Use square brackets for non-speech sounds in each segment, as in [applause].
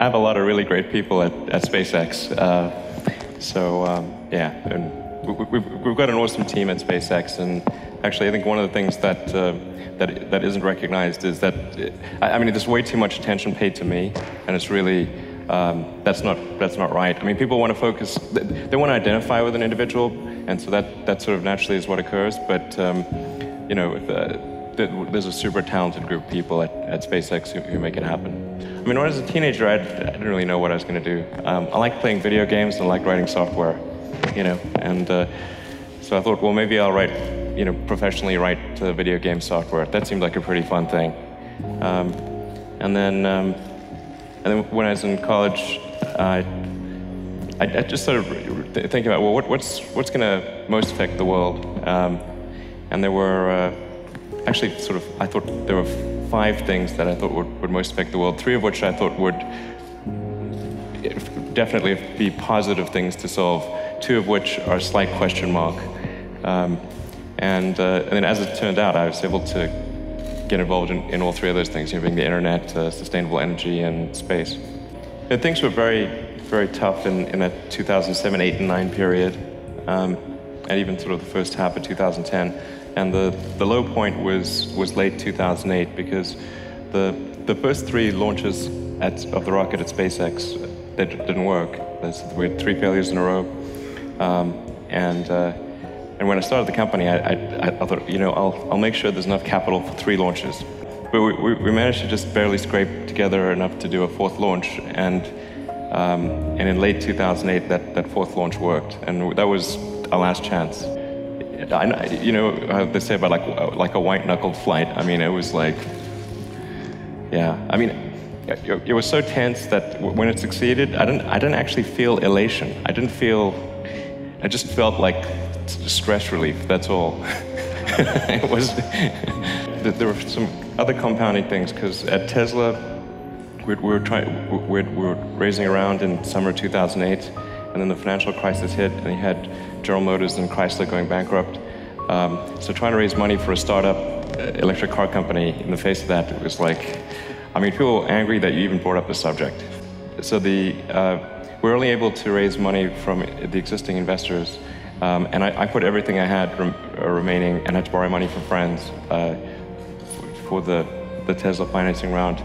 I have a lot of really great people at, at SpaceX. Uh, so um, yeah, and we, we, we've got an awesome team at SpaceX, and actually, I think one of the things that uh, that that isn't recognized is that I, I mean, there's way too much attention paid to me, and it's really um, that's not that's not right. I mean, people want to focus, they, they, want to identify with an individual, and so that that sort of naturally is what occurs. But um, you know, there's a super talented group of people at, at SpaceX who, who, make it happen. I mean, when I was a teenager, I, I didn't really know what I was going to do. Um, I like playing video games and I like writing software, you know, and uh, so I thought, well, maybe I'll write, you know, professionally write uh, video game software. That seemed like a pretty fun thing. Um, and then, um, and then when I was in college, I, I just started thinking about, well, what, what's what's going to most affect the world? Um, and there were. Uh, actually sort of, I thought there were five things that I thought would, would most affect the world, three of which I thought would definitely be positive things to solve, two of which are a slight question mark. Um, and, uh, and then as it turned out, I was able to get involved in, in all three of those things, you know, being the internet, uh, sustainable energy, and space. And things were very, very tough in, in that 2007, 8, and 9 period, um, and even sort of the first half of 2010. And the, the low point was, was late 2008 because the, the first three launches at, of the rocket at SpaceX they didn't work. We had three failures in a row. Um, and, uh, and when I started the company, I, I, I, thought, you know, I'll, I'll make sure there's enough capital for three launches. But we, we, we managed to just barely scrape together enough to do a fourth launch. And, um, and in late 2008, that, that fourth launch worked. And that was our last chance. I, you know, they say about like like a white knuckled flight. I mean, it was like, yeah. I mean, it, it was so tense that when it succeeded, I didn't I didn't actually feel elation. I didn't feel. I just felt like stress relief. That's all. [laughs] it was. there were some other compounding things because at Tesla, we, we were trying. We, we were raising around in summer 2008 and then the financial crisis hit, and you had General Motors and Chrysler going bankrupt. Um, so trying to raise money for a startup uh, electric car company in the face of that, it was like, I mean, people were angry that you even brought up the subject. So the, uh, we were only able to raise money from the existing investors, um, and I, I, put everything I had rem uh, remaining and had to borrow money from friends uh, for the, the Tesla financing round.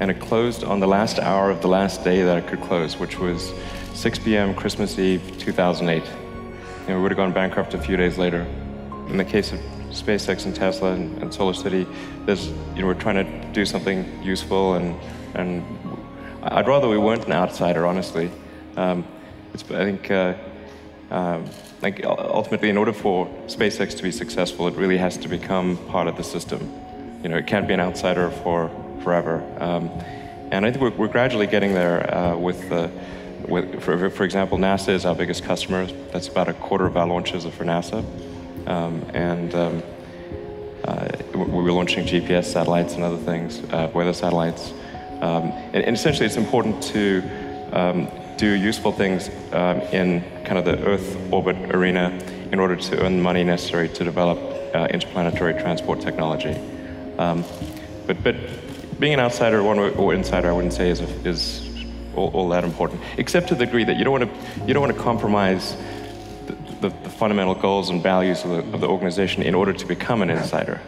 And it closed on the last hour of the last day that it could close, which was 6 p.m. Christmas Eve 2008. You know, we would have gone bankrupt a few days later. In the case of SpaceX and Tesla and, and Solar City, there's, you know, we're trying to do something useful, and, and I'd rather we weren't an outsider, honestly. Um, I think, uh, um, like ultimately, in order for SpaceX to be successful, it really has to become part of the system. You know, it can't be an outsider for forever. Um, and I think we're, we're gradually getting there uh, with the with, for, for example, NASA is our biggest customer. That's about a quarter of our launches are for NASA. Um, and um, uh, we were launching GPS satellites and other things, uh, weather satellites. Um, and, and, essentially, it's important to um, do useful things um, in kind of the Earth orbit arena in order to earn the money necessary to develop uh, interplanetary transport technology. Um, but, but being an outsider or insider, I wouldn't say is, a, is all, all, that important, except to the degree that you don't want to, you don't want to compromise the, the, the fundamental goals and values of the, of the organization in order to become an insider.